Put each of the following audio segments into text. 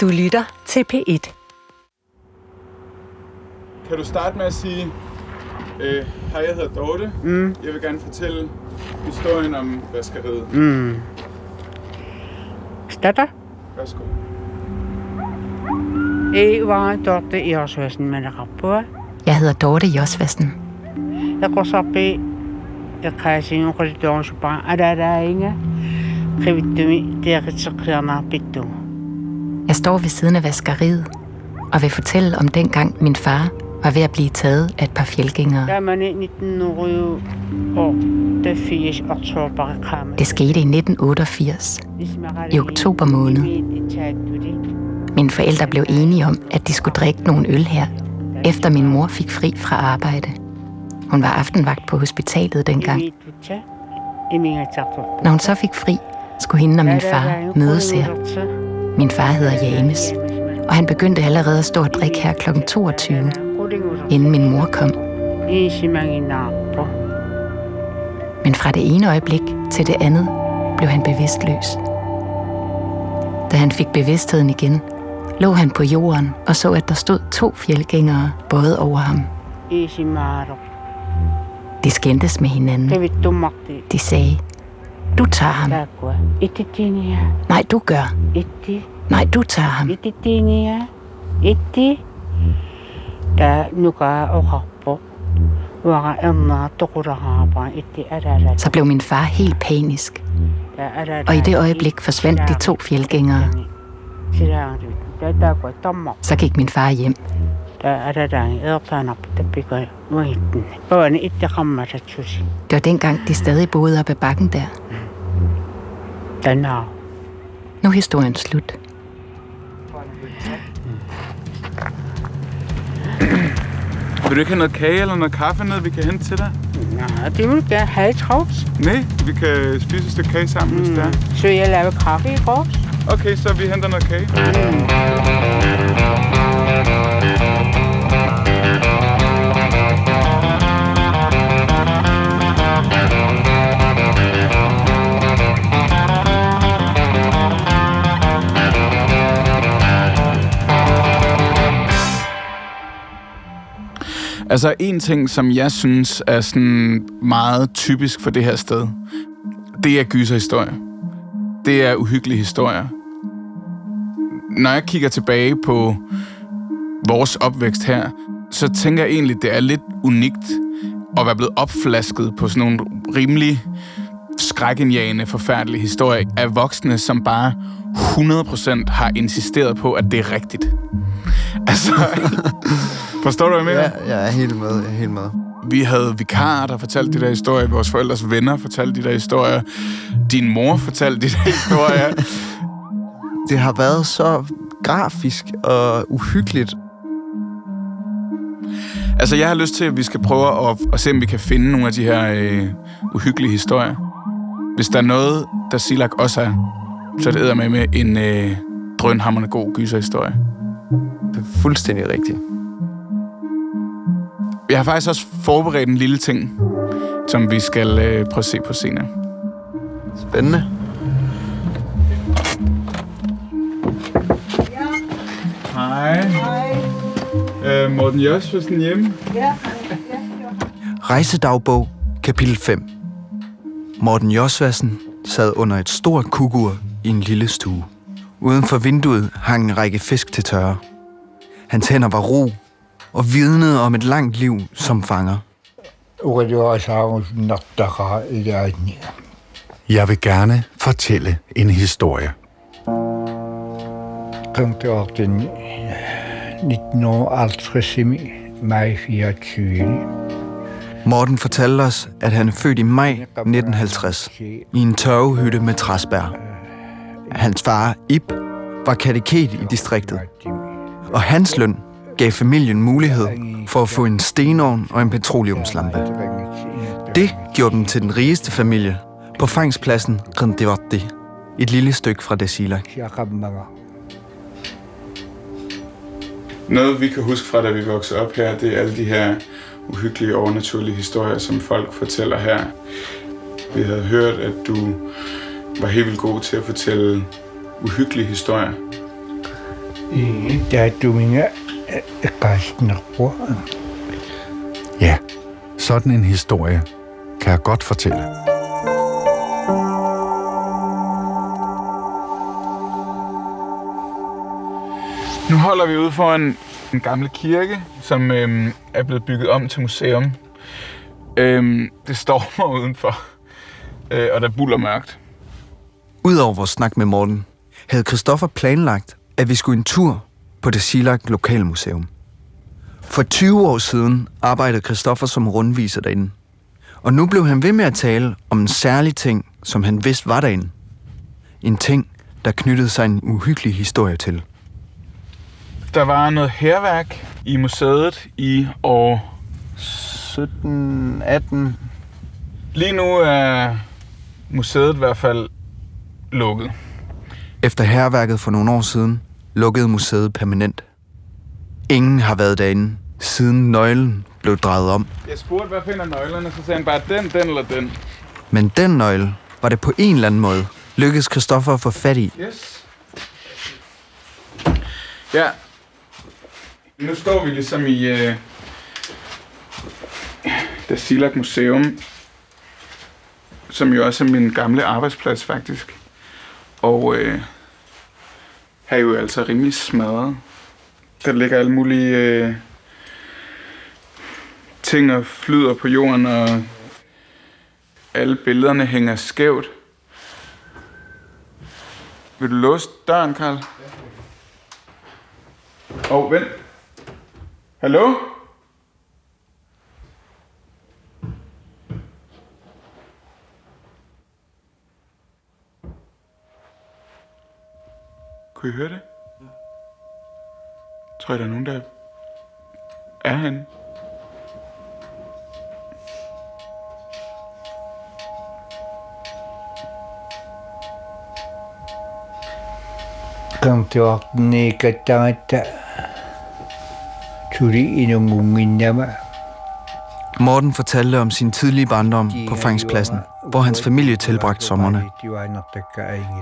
Du lytter til P1. Kan du starte med at sige, øh, hej, jeg hedder Dorte. Mm. Jeg vil gerne fortælle historien om vaskeriet. Mm. Støtter? Værsgo. Ei vaan tuotte iosvesin mennä kappua. Jeg hedder Dorte Josvasten. Ja kun sopii, ja käisin onko se tuon supaan ädäräinga. Krivittumi tiedätkö pittu. Jeg står ved siden af vaskeriet og vil fortælle om dengang min far var ved at blive taget af et par fjeldgængere. Det skete i 1988. I oktober måned. Mine forældre blev enige om, at de skulle drikke nogle øl her, efter min mor fik fri fra arbejde. Hun var aftenvagt på hospitalet dengang. Når hun så fik fri, skulle hende og min far mødes her. Min far hedder James, og han begyndte allerede at stå og drikke her kl. 22, inden min mor kom. Men fra det ene øjeblik til det andet blev han bevidstløs. Da han fik bevidstheden igen, lå han på jorden og så, at der stod to fjeldgængere både over ham. De skændtes med hinanden. De sagde, du tager ham. Nej, du gør. Nej, du tager ham. Så blev min far helt panisk, og i det øjeblik forsvandt de to fjeldgængere. Så gik min far hjem. Det var dengang, de stadig boede op ad bakken der. Nu er historien slut. Vil du ikke have noget kage eller noget kaffe ned, vi kan hente til dig? Nej, det vil gerne have travlt. Nej, vi kan spise et stykke kage sammen, mm. hvis det er. Så jeg laver kaffe i går. Okay, så vi henter noget kage. Mm. Altså en ting, som jeg synes er sådan meget typisk for det her sted, det er gyserhistorier. Det er uhyggelige historier. Når jeg kigger tilbage på vores opvækst her, så tænker jeg egentlig, det er lidt unikt at være blevet opflasket på sådan nogle rimelig skrækindjagende, forfærdelige historier af voksne, som bare 100% har insisteret på, at det er rigtigt. Altså, forstår du, hvad jeg mener? Ja, jeg er helt med, jeg er helt med. Vi havde vikarer, der fortalte de der historier. Vores forældres venner fortalte de der historier. Din mor fortalte de der historier. Det har været så grafisk og uhyggeligt. Altså, jeg har lyst til, at vi skal prøve at, at se, om vi kan finde nogle af de her øh, uhyggelige historier. Hvis der er noget, der Silak også er, så er det med med en øh, drønhammerne god gyserhistorie. Det er fuldstændig rigtigt. Jeg har faktisk også forberedt en lille ting, som vi skal øh, prøve at se på senere. Spændende. Hej. Hej. Øh, Morten Jøsfelsen hjemme? Ja. Rejsedagbog, kapitel 5. Morten Josvassen sad under et stort kugur i en lille stue. Uden for vinduet hang en række fisk til tørre. Hans hænder var ro og vidnede om et langt liv som fanger. Jeg vil gerne fortælle en historie. 1950 maj 24. Morten fortalte os, at han er født i maj 1950 i en tørvehytte med træsbær. Hans far, Ib, var kateket i distriktet, og hans løn gav familien mulighed for at få en stenovn og en petroleumslampe. Det gjorde dem til den rigeste familie på fangstpladsen Grindivatti, et lille stykke fra Desilak. Noget, vi kan huske fra, da vi voksede op her, det er alle de her uhyggelige overnaturlige historier, som folk fortæller her. Vi havde hørt, at du var helt vildt god til at fortælle uhyggelige historier. Er du mine resten Ja, sådan en historie kan jeg godt fortælle. Nu holder vi ude for en, en gammel kirke, som øhm, er blevet bygget om til museum. Øhm, det stormer udenfor, øh, og der buller mørkt. Udover vores snak med Morten, havde Christoffer planlagt, at vi skulle en tur på det Silag Lokalmuseum. For 20 år siden arbejdede Christoffer som rundviser derinde. Og nu blev han ved med at tale om en særlig ting, som han vidste var derinde. En ting, der knyttede sig en uhyggelig historie til. Der var noget herværk i museet i år 17, 18. Lige nu er museet i hvert fald lukket. Efter herværket for nogle år siden, lukkede museet permanent. Ingen har været derinde, siden nøglen blev drejet om. Jeg spurgte, hvad finder nøglerne, så sagde han bare den, den eller den. Men den nøgle var det på en eller anden måde lykkedes Christoffer at få fat i. Yes. Ja. Nu står vi ligesom i øh, Dasilak Museum, som jo også er min gamle arbejdsplads faktisk. Og øh, er jo altså rimelig smadret. Der ligger alle mulige øh, ting og flyder på jorden, og alle billederne hænger skævt. Vil du låse døren, Karl? Åh, oh, vent. Hallo? Kunne I høre det? Ja. Tror jeg, der er nogen, der er han. Kantornikataata tuli inungunginnama Morten fortalte om sin tidlige barndom på fangspladsen, hvor hans familie tilbragte sommerne.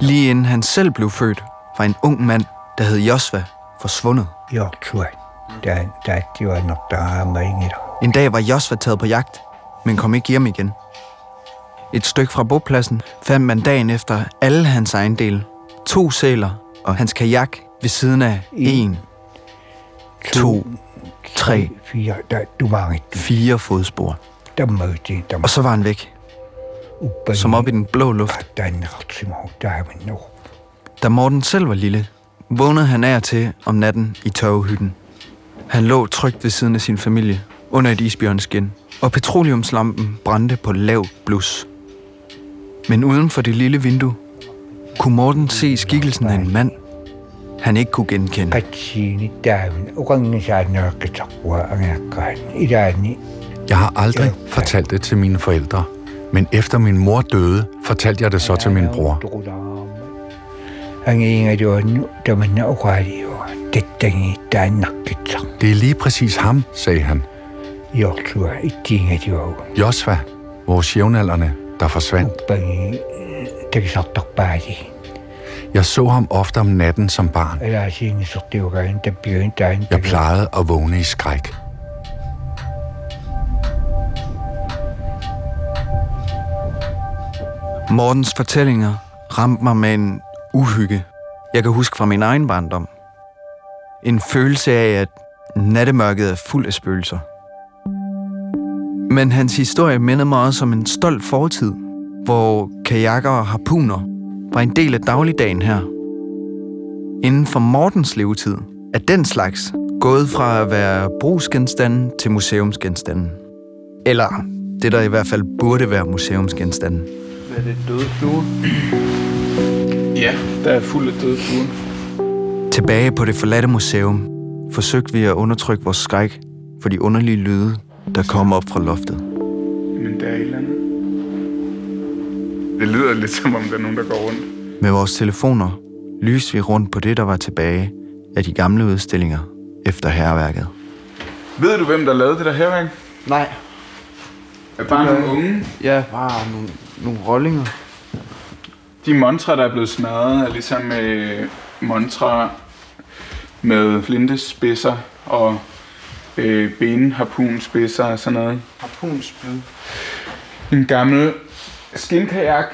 Lige inden han selv blev født, var en ung mand, der hed Josva, forsvundet. En dag var Josva taget på jagt, men kom ikke hjem igen. Et stykke fra bopladsen fandt man dagen efter alle hans ejendele. To sæler og hans kajak ved siden af en, to, tre, fire fodspor. Og så var han væk, som op i den blå luft. Da Morten selv var lille, vågnede han af til om natten i tørvehytten. Han lå trygt ved siden af sin familie under et isbjørneskin, og petroleumslampen brændte på lav blus. Men uden for det lille vindue kunne Morten se skikkelsen af en mand, han ikke kunne genkende. Jeg har aldrig fortalt det til mine forældre, men efter min mor døde, fortalte jeg det så til min bror. Det er lige præcis ham, sagde han. jortua ittinga jo Josva, vores jævnaldrende, der forsvandt. Jeg så ham ofte om natten som barn. Jeg plejede at vågne i skræk. Mortens fortællinger ramte mig med en uhygge, jeg kan huske fra min egen barndom. En følelse af, at nattemørket er fuld af spøgelser. Men hans historie minder mig også om en stolt fortid, hvor kajakker og harpuner var en del af dagligdagen her. Inden for Mortens levetid er den slags gået fra at være brugsgenstanden til museumsgenstanden. Eller det, der i hvert fald burde være museumsgenstanden. Hvad er det, døde fluer? Ja, der er fuld af døde fluer. Tilbage på det forladte museum forsøgte vi at undertrykke vores skræk for de underlige lyde, der kom op fra loftet. Men der er et eller andet. Det lyder lidt som om, der er nogen, der går rundt. Med vores telefoner lyste vi rundt på det, der var tilbage af de gamle udstillinger efter herværket. Ved du, hvem der lavede det der herværk? Nej, Er bare nogle unge. ja, bare nogle, nogle rollinger. De montrer, der er blevet smadret, er ligesom øh, montrer, med flintespidser og øh, benharpunspidser og sådan noget. Harpunspyd. En gammel skinkajak.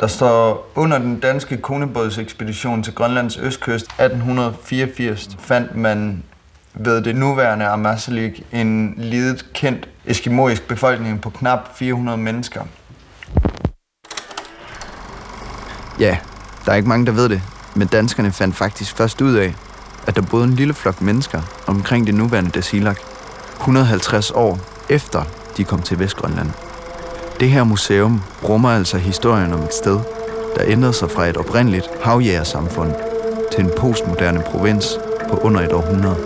Der står, under den danske konebådsekspedition til Grønlands østkyst 1884 fandt man ved det nuværende Ammassalik en lidet kendt eskimoisk befolkning på knap 400 mennesker. Ja, der er ikke mange, der ved det, men danskerne fandt faktisk først ud af, at der boede en lille flok mennesker omkring det nuværende Dasilak, 150 år efter de kom til Vestgrønland. Det her museum rummer altså historien om et sted, der ændrede sig fra et oprindeligt havjægersamfund til en postmoderne provins på under et århundrede.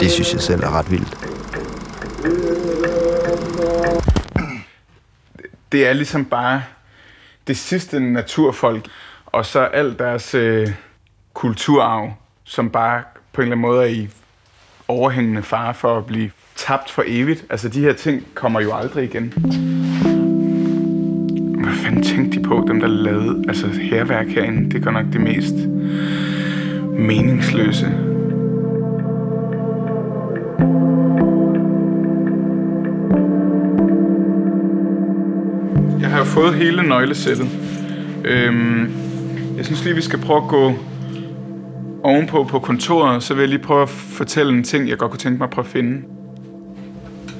Det synes jeg selv er ret vildt. Det er ligesom bare det sidste naturfolk, og så al deres øh, kulturarv, som bare på en eller anden måde er i overhængende fare for at blive tabt for evigt. Altså, de her ting kommer jo aldrig igen. Hvad fanden tænkte de på, dem der lavede altså, herværk herinde? Det er godt nok det mest meningsløse. thank you fået hele nøglesættet. Øhm, jeg synes lige, vi skal prøve at gå ovenpå på kontoret, så vil jeg lige prøve at fortælle en ting, jeg godt kunne tænke mig at prøve at finde.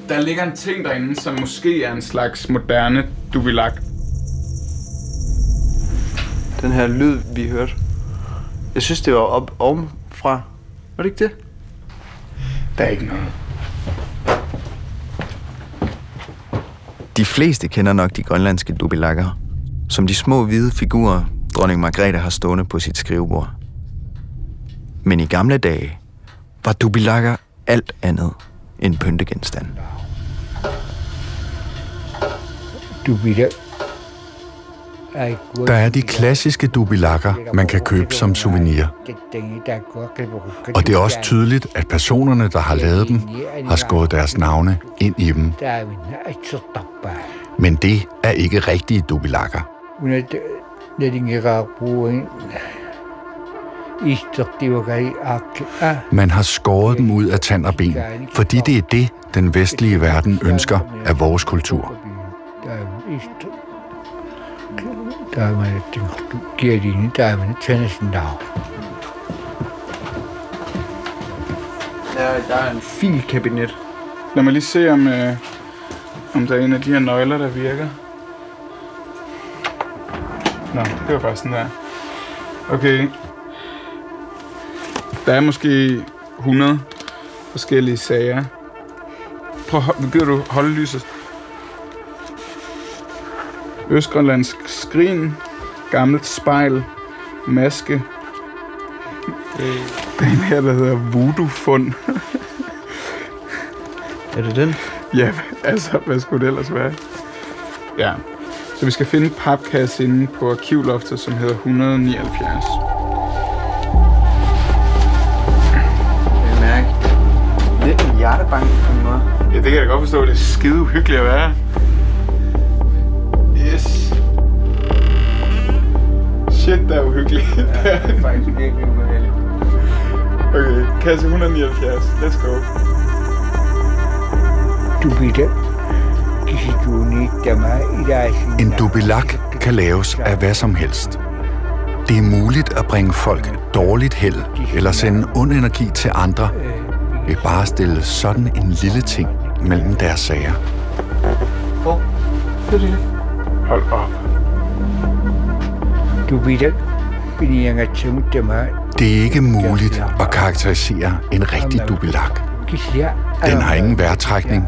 Der ligger en ting derinde, som måske er en slags moderne dubilak. Den her lyd, vi hørte, jeg synes, det var op ovenfra. Var det ikke det? Der er ikke noget. De fleste kender nok de grønlandske dubilakker, som de små hvide figurer, dronning Margrethe har stående på sit skrivebord. Men i gamle dage var dubilakker alt andet end pyntegenstand. Dubilakker der er de klassiske dubilakker, man kan købe som souvenir. Og det er også tydeligt, at personerne, der har lavet dem, har skåret deres navne ind i dem. Men det er ikke rigtige dubilakker. Man har skåret dem ud af tand og ben, fordi det er det, den vestlige verden ønsker af vores kultur. 다음에 기어리니 다음에 tennissen dag. Der, der er en filkabinet. Lad mig lige se, om, øh, om der er en af de her nøgler, der virker. Nå, det var bare sådan der. Okay. Der er måske 100 forskellige sager. Prøv, at hol- gider du holde lyset? Østgrønlandsk skrin, gammelt spejl, maske. Den her, der hedder voodoo-fund. Er det den? Ja, altså, hvad skulle det ellers være? Ja, så vi skal finde en papkasse inde på arkivloftet, som hedder 179. Jeg kan mærke. Lidt en hjertebank på en måde. Ja, det kan jeg da godt forstå. Det er skide uhyggeligt at være. Shit, der er uhyggeligt. Det er faktisk virkelig ubehageligt. okay, kasse 179. Let's go. Du vil kisituuni tämä itäisin. En dubilak kan laves af hvad som helst. Det er muligt at bringe folk dårligt held eller sende ond energi til andre ved bare at stille sådan en lille ting mellem deres sager. Hvor? Det er det. Hold op. Det er ikke muligt at karakterisere en rigtig dubilak. Den har ingen vejrtrækning.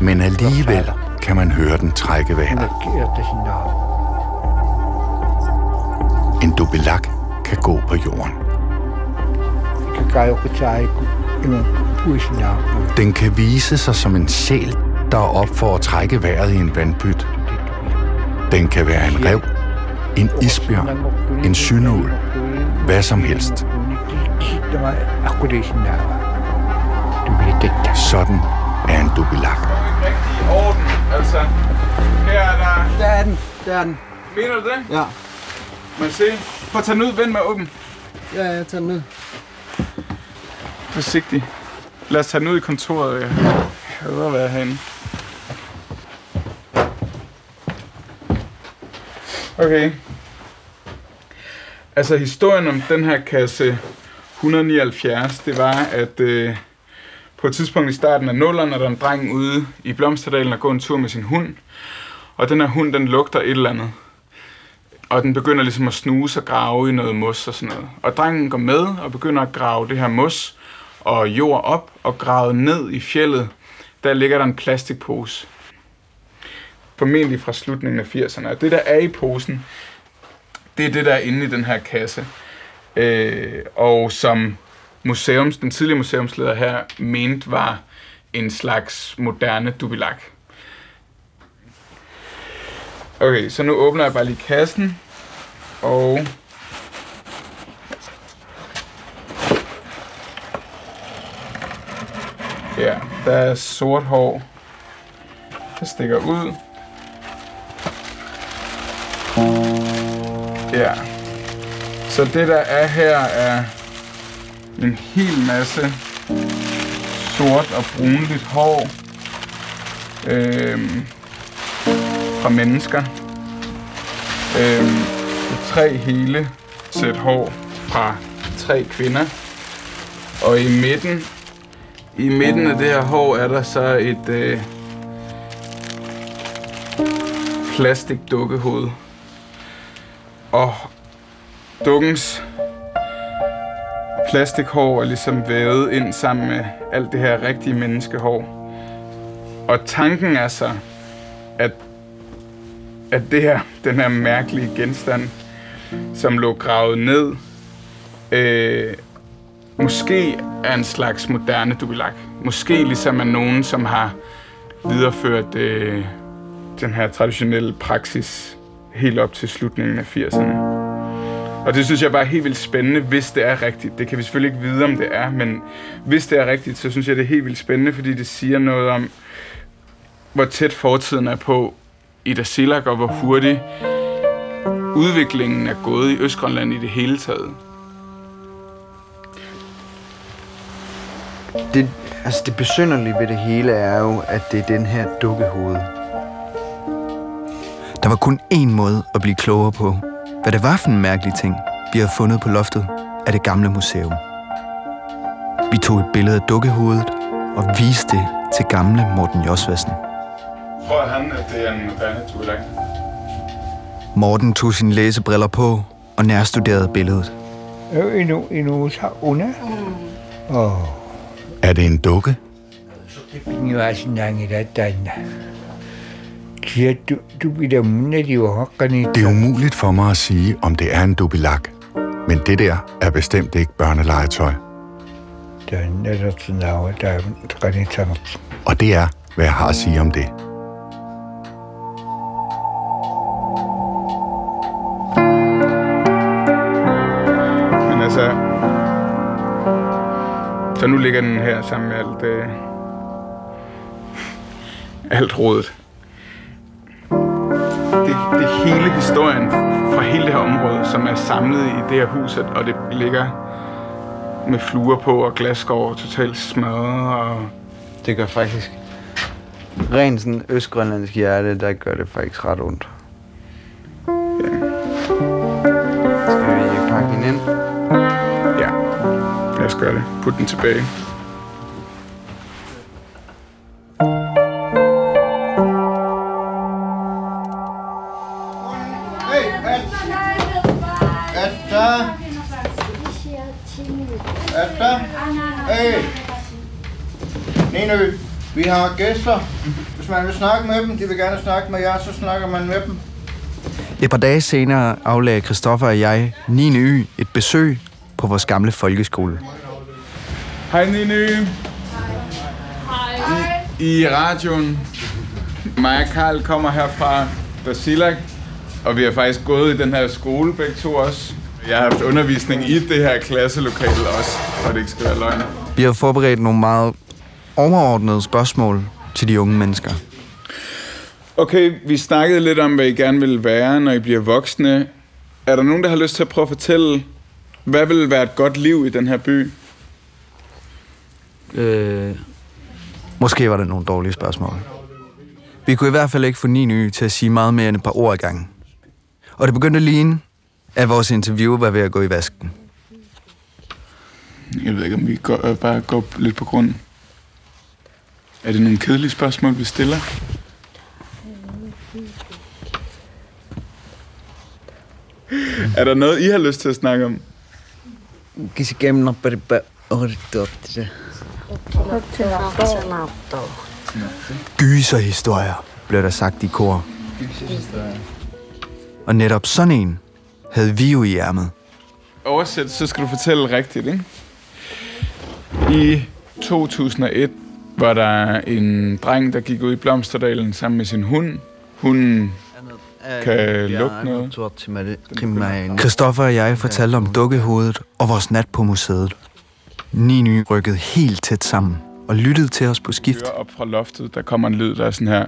men alligevel kan man høre den trække vejret. En dubilak kan gå på jorden. Den kan vise sig som en sæl, der er op for at trække vejret i en vandpyt. Den kan være en rev, en isbjørn, en synål, hvad som helst. Sådan er en dubilak. Rigtig orden, altså. Her er der... Der er den. Der er den. Mener du det? Ja. Må jeg se? Prøv at tage den ud, vend med åben. Ja, jeg tager den ud. Forsigtig. Lad os tage den ud i kontoret. Jeg hader at være herinde. Okay. Altså historien om den her kasse 179, det var, at øh, på et tidspunkt i starten af nullerne, er der en dreng ude i Blomsterdalen og går en tur med sin hund. Og den her hund, den lugter et eller andet. Og den begynder ligesom at snuse og grave i noget mos og sådan noget. Og drengen går med og begynder at grave det her mos og jord op og grave ned i fjellet. Der ligger der en plastikpose. Formentlig fra slutningen af 80'erne. Og det, der er i posen, det er det, der er inde i den her kasse. Øh, og som museums, den tidligere museumsleder her mente var en slags moderne dubilak. Okay, så nu åbner jeg bare lige kassen, og ja, der er sort hår, der stikker ud. Ja, så det der er her er en hel masse sort og brunligt hår øh, fra mennesker. Øh, tre hele sæt hår fra tre kvinder. Og i midten, i midten af det her hår er der så et øh, plastik dukkehoved. Og dukkens plastikhår er ligesom vævet ind sammen med alt det her rigtige menneskehår. Og tanken er så, at, at det her, den her mærkelige genstand, som lå gravet ned, øh, måske er en slags moderne dubilak. Måske ligesom er nogen, som har videreført øh, den her traditionelle praksis helt op til slutningen af 80'erne. Og det synes jeg bare er helt vildt spændende, hvis det er rigtigt. Det kan vi selvfølgelig ikke vide, om det er, men hvis det er rigtigt, så synes jeg, det er helt vildt spændende, fordi det siger noget om, hvor tæt fortiden er på i Dasilak, og hvor hurtigt udviklingen er gået i Østgrønland i det hele taget. Det, altså det besynderlige ved det hele er jo, at det er den her dukkehoved. Der var kun én måde at blive klogere på, hvad det var for en mærkelig ting, vi havde fundet på loftet af det gamle museum. Vi tog et billede af dukkehovedet og viste det til gamle Morten Josvassen. Tror han, at det er en moderne turbulent? Morten tog sine læsebriller på og nærstuderede billedet. Inu, inu, sa una. Oh, Er det en dukke? pingiwasinangi datana. Kia du, du bliver munna di wakkani. Det er umuligt for mig at sige, om det er en dubilak. Men det der er bestemt ikke børnelegetøj. Er er. Og det er, hvad jeg har at sige om det. Men altså... Så nu ligger den her sammen med alt... Øh, alt rådet. Hele historien fra hele det her område, som er samlet i det her hus, og det ligger med fluer på og glasskår totalt smadret og Det gør faktisk... Rent sådan østgrønlandsk hjerte, der gør det faktisk ret ondt. Skal vi pakke den ind? Ja, lad os gøre det. Put den tilbage. Efter. Hey. Nenø, vi har gæster. Hvis man vil snakke med dem, de vil gerne snakke med jer, så snakker man med dem. Et par dage senere aflagde Christoffer og jeg, 9. Y, et besøg på vores gamle folkeskole. Hej Nini. Hej. I, I radioen. Mig og Karl kommer her fra Basilak, og vi har faktisk gået i den her skole begge to også. Jeg har haft undervisning i det her klasselokale også, for det ikke skal være løgn. Vi har forberedt nogle meget overordnede spørgsmål til de unge mennesker. Okay, vi snakkede lidt om, hvad I gerne vil være, når I bliver voksne. Er der nogen, der har lyst til at prøve at fortælle, Hvad vil være et godt liv i den her by? Øh, måske var det nogle dårlige spørgsmål. Vi kunne i hvert fald ikke få ni nye til at sige meget mere end et par ord i gangen. Og det begyndte at ligne, at vores interview var ved at gå i vasken. Jeg ved ikke, om vi går, øh, bare går lidt på grund. Er det nogle kedelige spørgsmål, vi stiller? Er der noget, I har lyst til at snakke om? Gyserhistorier, blev der sagt i kor. Og netop sådan en havde vi jo i ærmet. Oversæt, så skal du fortælle rigtigt, ikke? I 2001 var der en dreng, der gik ud i Blomsterdalen sammen med sin hund. Hunden kan lugte noget. Christoffer og jeg fortalte om dukkehovedet og vores nat på museet. Nini rykkede helt tæt sammen og lyttede til os på skift. Op fra loftet, der kommer en lyd, der er sådan her.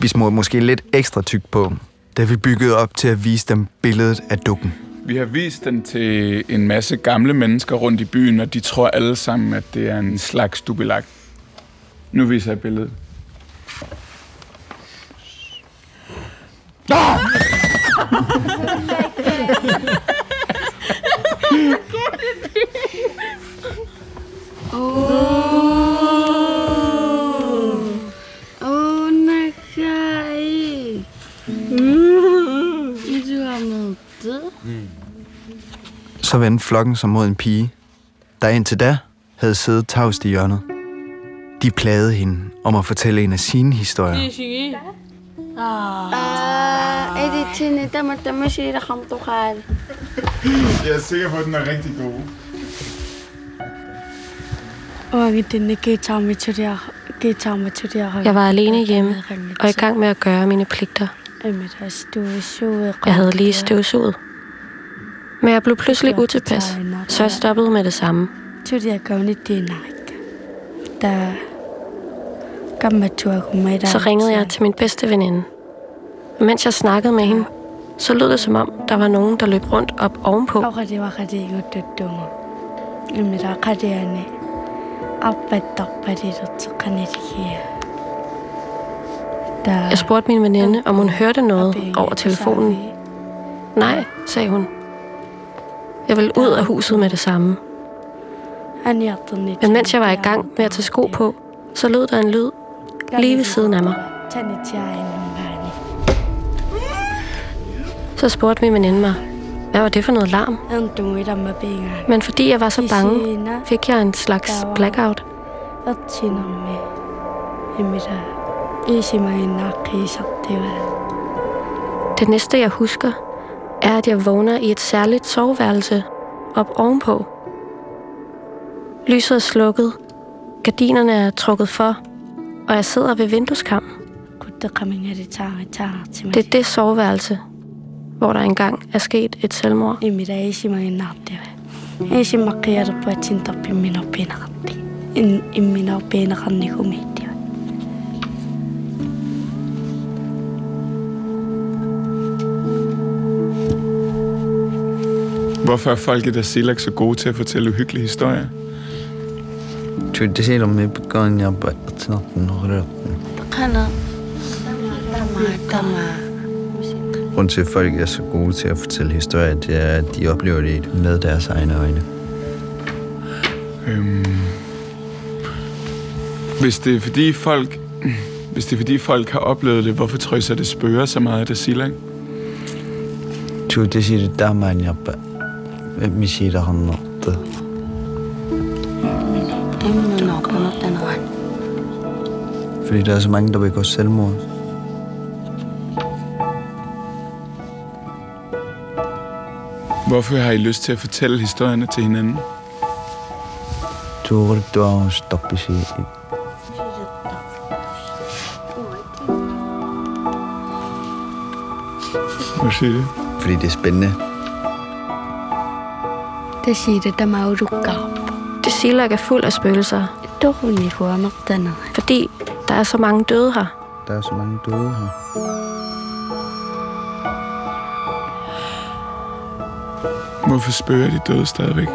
Vi smurte måske lidt ekstra tyk på, da vi byggede op til at vise dem billedet af dukken. Vi har vist den til en masse gamle mennesker rundt i byen, og de tror alle sammen, at det er en slags dubilak. Nu viser jeg billedet. Åh, det. Så vendte flokken sig mod en pige, der indtil da havde siddet tavst i hjørnet. De plagede hende om at fortælle en af sine historier. Ah, er. Jeg er sikker på, at den er rigtig god. Jeg var alene hjemme og i gang med at gøre mine pligter. Jeg havde lige støvsuget. Men jeg blev pludselig utilpas, så jeg stoppede med det samme. Så ringede jeg til min bedste veninde. Og mens jeg snakkede med hende, så lød det som om, der var nogen, der løb rundt op ovenpå. Der Jeg spurgte min veninde, om hun hørte noget over telefonen. Nej, sagde hun. Jeg ville ud af huset med det samme. Men mens jeg var i gang med at tage sko på, så lød der en lyd lige ved siden af mig. Så spurgte min veninde mig, hvad var det for noget larm? Men fordi jeg var så bange, fik jeg en slags blackout. Det næste, jeg husker, er, at jeg vågner i et særligt soveværelse op ovenpå. Lyset er slukket, gardinerne er trukket for, og jeg sidder ved vindueskammen. Det er det soveværelse, hvor der engang er sket et selvmord. Hvorfor er folk i Dasilak så gode til at fortælle uhyggelige historier? Me pekaan ja patnatten horretten. Kana. Tama. Grunden til, at folk er så gode til at fortælle historier, det er, at de oplever det med deres egne øjne. Øhm, hvis det er fordi folk... Hvis det er fordi folk har oplevet det, hvorfor tror I så, det spørger så meget af Dasilak? Tydde silloin tämän ja misiä hannottu. Emme nokkunut tänään. Fordi der er så mange, der begår selvmord. Hvorfor har I lyst til at fortælle historierne til hinanden? Tuurit tuo stoppisi. Hvad siger det? Fordi det er spændende. Silak er fuld af spøgelser, Du har mit hoved med den fordi der er så mange døde her. Der er så mange døde her. Hvorfor spørger de døde stadigvæk?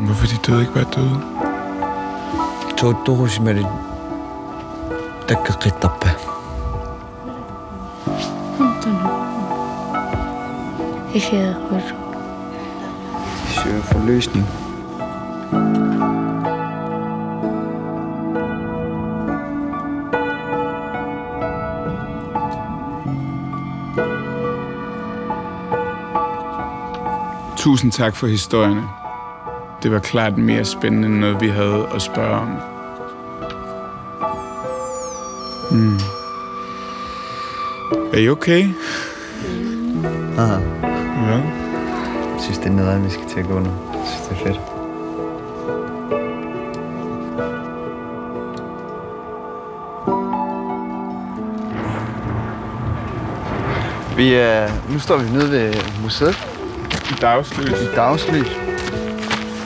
Hvorfor de døde ikke bare døde? Tuottuhusimmeri takkaqqittappe. Ikke jeg rydde. Søger forløsning. Tusind tak for historierne. Det var klart mere spændende end noget, vi havde at spørge om. Mm. Er I okay? Aha. Ja. Synes, det er nederen, vi skal til at gå nu. Jeg synes, det er fedt. Vi er, nu står vi nede ved museet I dagslys. i dagslys.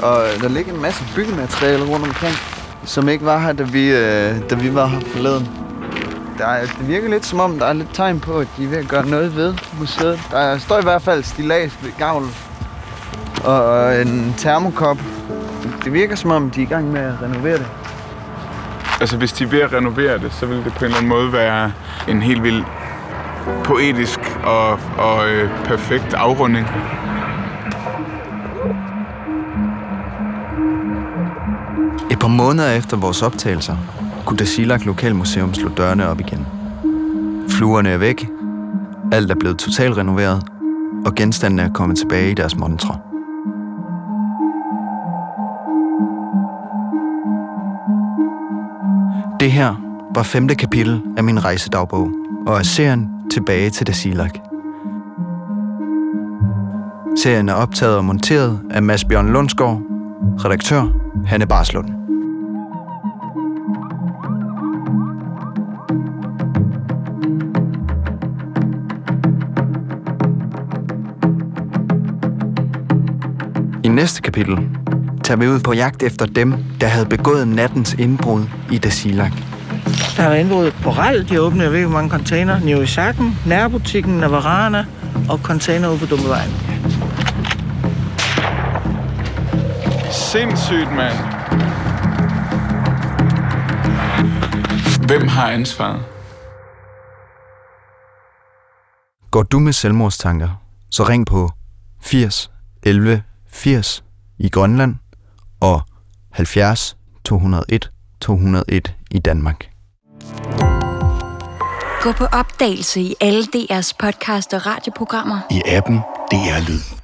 Og der ligger en masse byggemateriale rundt omkring, som ikke var her, da vi, øh, da vi var her forleden. Der er, det virker lidt som om, der er lidt tegn på, at de er ved at gøre noget ved museet. Der står i hvert fald stilas ved gavlen og en termokop. Det virker som om, de er i gang med at renovere det. Altså, hvis de er ved at renovere det, så vil det på en eller anden måde være en helt vild poetisk og, og øh, perfekt afrunding. Et par måneder efter vores optagelser, kunne Dasilak Lokalmuseum slå dørene op igen. Fluerne er væk, alt er blevet totalt renoveret, og genstandene er kommet tilbage i deres montre. Det her var femte kapitel af min rejsedagbog, og er serien Tilbage til Dasilak. Serien er optaget og monteret af Mads Bjørn Lundsgaard, redaktør Hanne Barslund. I næste kapitel tager vi ud på jagt efter dem, der havde begået nattens indbrud i Dasilak. Der har været indbrud på Rall. De åbnede, jeg ved ikke, hvor mange container. Nio i Sakken, nærbutikken, Navarana og container ude på Dummevejen. Sindssygt, mand. Hvem har ansvaret? Går du med selvmordstanker, så ring på 80 11 80 i Grønland og 70 201 201 i Danmark. Gå på opdagelse i alle DR's podcast og radioprogrammer. I appen DR Lyd.